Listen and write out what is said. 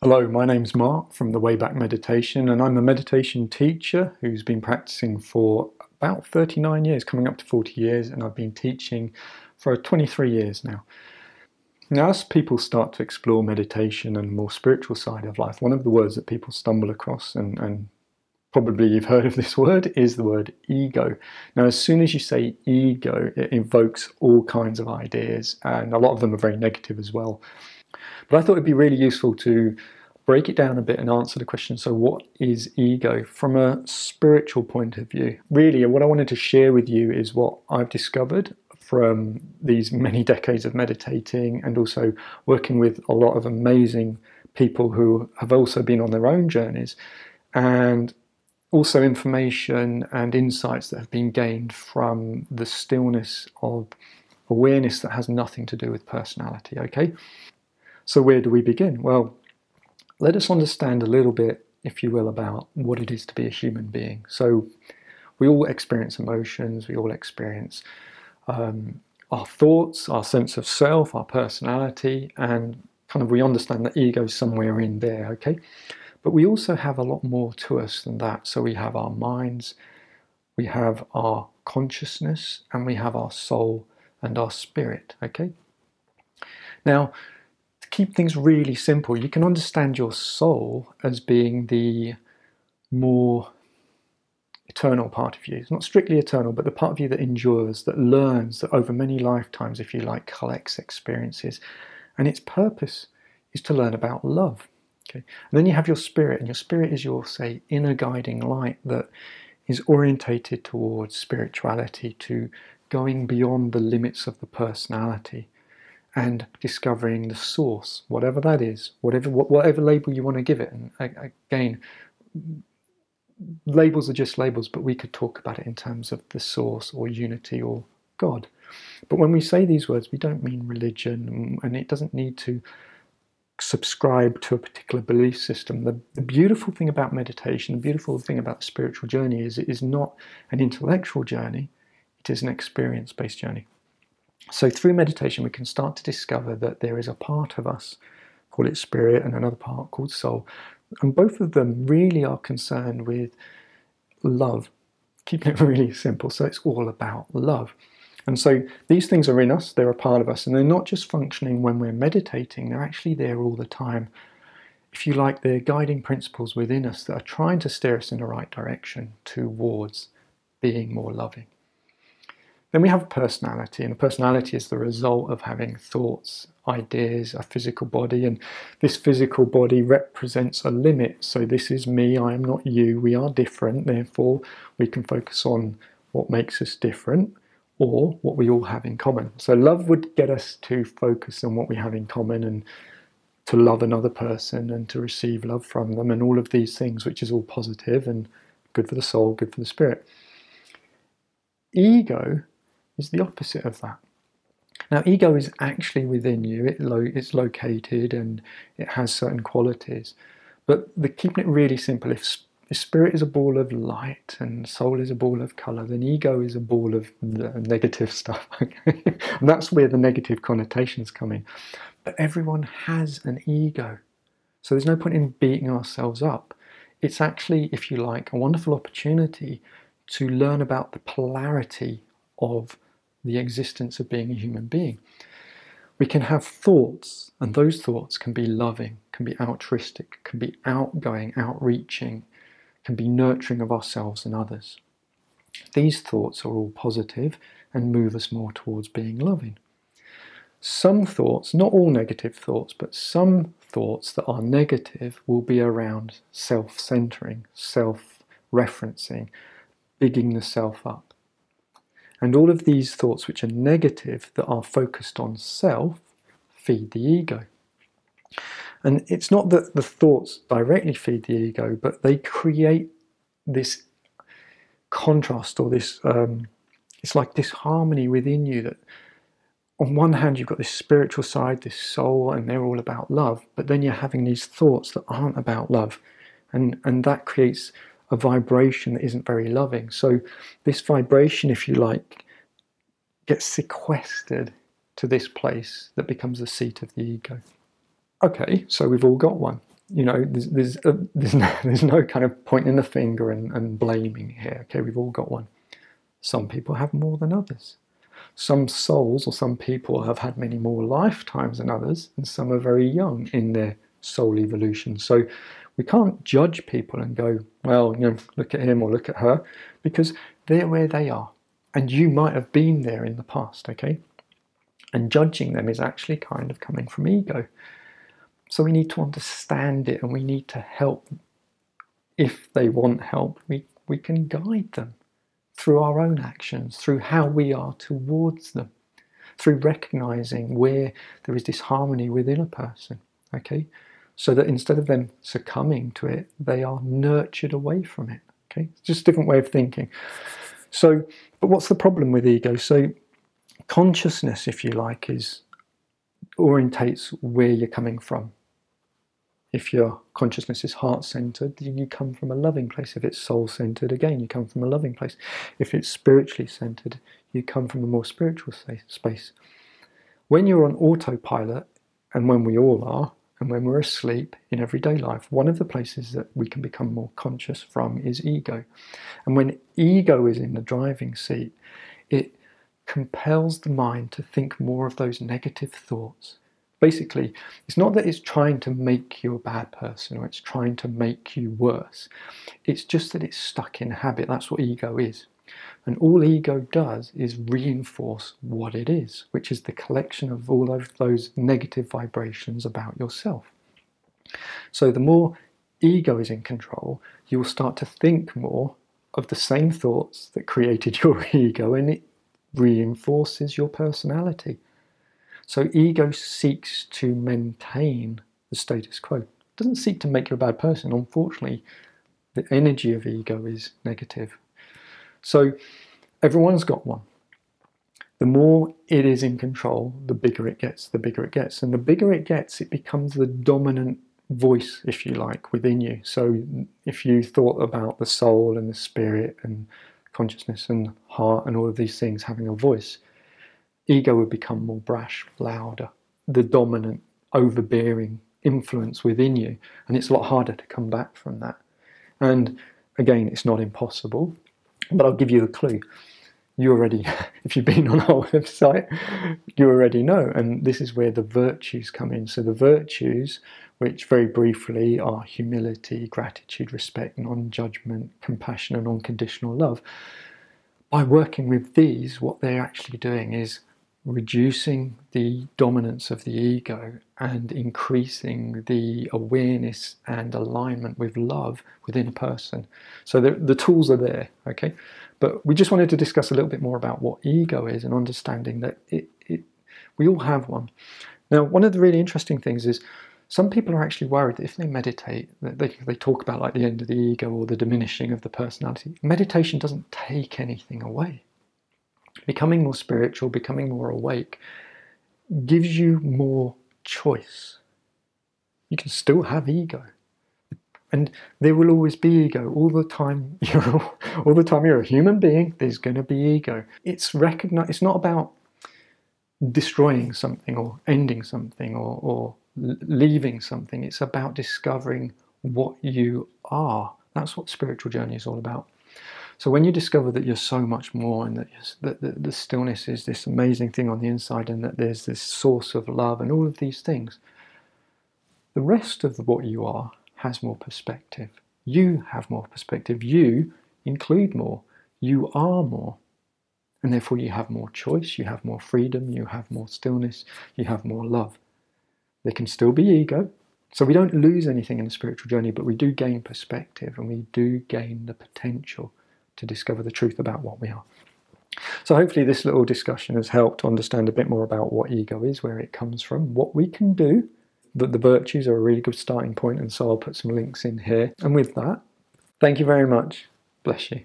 Hello, my name's Mark from the Way of Meditation, and I'm a meditation teacher who's been practicing for about 39 years, coming up to 40 years, and I've been teaching for 23 years now. Now, as people start to explore meditation and more spiritual side of life, one of the words that people stumble across, and, and probably you've heard of this word, is the word ego. Now, as soon as you say ego, it invokes all kinds of ideas, and a lot of them are very negative as well. But I thought it'd be really useful to break it down a bit and answer the question so, what is ego from a spiritual point of view? Really, what I wanted to share with you is what I've discovered from these many decades of meditating and also working with a lot of amazing people who have also been on their own journeys and also information and insights that have been gained from the stillness of awareness that has nothing to do with personality okay so, where do we begin? Well, let us understand a little bit, if you will, about what it is to be a human being. So, we all experience emotions, we all experience um, our thoughts, our sense of self, our personality, and kind of we understand that ego somewhere in there, okay? But we also have a lot more to us than that. So, we have our minds, we have our consciousness, and we have our soul and our spirit, okay? Now, keep things really simple, you can understand your soul as being the more eternal part of you. It's not strictly eternal, but the part of you that endures, that learns, that over many lifetimes, if you like, collects experiences. And its purpose is to learn about love. Okay? And then you have your spirit, and your spirit is your, say, inner guiding light that is orientated towards spirituality, to going beyond the limits of the personality and discovering the source, whatever that is, whatever whatever label you want to give it. And again, labels are just labels, but we could talk about it in terms of the source or unity or God. But when we say these words, we don't mean religion, and it doesn't need to subscribe to a particular belief system. The, the, beautiful thing about meditation, the beautiful thing about the spiritual journey is it is not an intellectual journey, it is an experience based journey. So, through meditation, we can start to discover that there is a part of us, call it spirit, and another part called soul. And both of them really are concerned with love, keeping it really simple. So, it's all about love. And so, these things are in us, they're a part of us, and they're not just functioning when we're meditating, they're actually there all the time. If you like, they're guiding principles within us that are trying to steer us in the right direction towards being more loving. Then we have personality, and personality is the result of having thoughts, ideas, a physical body, and this physical body represents a limit. So, this is me, I am not you, we are different, therefore, we can focus on what makes us different or what we all have in common. So, love would get us to focus on what we have in common and to love another person and to receive love from them, and all of these things, which is all positive and good for the soul, good for the spirit. Ego is the opposite of that. Now, ego is actually within you, it lo- it's located and it has certain qualities. But the, keeping it really simple, if, if spirit is a ball of light and soul is a ball of colour, then ego is a ball of negative stuff. and that's where the negative connotations come in. But everyone has an ego. So there's no point in beating ourselves up. It's actually, if you like, a wonderful opportunity to learn about the polarity of the existence of being a human being. We can have thoughts, and those thoughts can be loving, can be altruistic, can be outgoing, outreaching, can be nurturing of ourselves and others. These thoughts are all positive and move us more towards being loving. Some thoughts, not all negative thoughts, but some thoughts that are negative will be around self centering, self referencing, bigging the self up. And all of these thoughts, which are negative, that are focused on self, feed the ego. And it's not that the thoughts directly feed the ego, but they create this contrast or this, um, it's like this harmony within you that on one hand you've got this spiritual side, this soul, and they're all about love, but then you're having these thoughts that aren't about love. And, and that creates a vibration that isn't very loving. So, this vibration, if you like, gets sequestered to this place that becomes the seat of the ego. Okay, so we've all got one. you know, there's there's, a, there's, no, there's no kind of pointing the finger and, and blaming here. Okay, we've all got one. Some people have more than others. Some souls or some people have had many more lifetimes than others, and some are very young in their soul evolution. So we can't judge people and go, well, you know, look at him or look at her, because they're where they are. And you might have been there in the past, okay? And judging them is actually kind of coming from ego. So we need to understand it and we need to help. If they want help, we, we can guide them through our own actions, through how we are towards them, through recognizing where there is disharmony within a person. Okay? So that instead of them succumbing to it, they are nurtured away from it. Okay? It's just a different way of thinking. So, but what's the problem with ego? So, consciousness, if you like, is orientates where you're coming from. If your consciousness is heart centered, you come from a loving place. If it's soul centered, again, you come from a loving place. If it's spiritually centered, you come from a more spiritual space. When you're on autopilot, and when we all are, and when we're asleep in everyday life, one of the places that we can become more conscious from is ego. And when ego is in the driving seat, it compels the mind to think more of those negative thoughts. Basically, it's not that it's trying to make you a bad person or it's trying to make you worse. It's just that it's stuck in habit. That's what ego is. And all ego does is reinforce what it is, which is the collection of all of those negative vibrations about yourself. So the more ego is in control, you will start to think more of the same thoughts that created your ego and it reinforces your personality. So ego seeks to maintain the status quo. It doesn't seek to make you a bad person. Unfortunately, the energy of ego is negative. So everyone's got one. The more it is in control, the bigger it gets, the bigger it gets. And the bigger it gets, it becomes the dominant voice, if you like, within you. So if you thought about the soul and the spirit and consciousness and heart and all of these things having a voice, ego would become more brash, louder, the dominant, overbearing influence within you. And it's a lot harder to come back from that. And again, it's not impossible, but I'll give you a clue. You already, if you've been on our website, you already know. And this is where the virtues come in. So the virtues, which very briefly are humility, gratitude, respect, non judgment, compassion, and unconditional love. By working with these, what they're actually doing is reducing the dominance of the ego and increasing the awareness and alignment with love within a person. So the, the tools are there, okay? But we just wanted to discuss a little bit more about what ego is and understanding that it, it we all have one. Now, one of the really interesting things is some people are actually worried that if they meditate, that they, they talk about like the end of the ego or the diminishing of the personality. Meditation doesn't take anything away becoming more spiritual, becoming more awake, gives you more choice. You can still have ego. And there will always be ego. All the time you're all the time you're a human being, there's gonna be ego. It's recognize it's not about destroying something or ending something or, or leaving something. It's about discovering what you are. That's what spiritual journey is all about. So when you discover that you're so much more and that, that, that the stillness is this amazing thing on the inside and that there's this source of love and all of these things, the rest of what you are has more perspective. You have more perspective. You include more. You are more. And therefore, you have more choice, you have more freedom, you have more stillness, you have more love. There can still be ego. So we don't lose anything in the spiritual journey, but we do gain perspective and we do gain the potential to discover the truth about what we are. So, hopefully, this little discussion has helped understand a bit more about what ego is, where it comes from, what we can do. That the virtues are a really good starting point, and so I'll put some links in here. And with that, thank you very much. Bless you.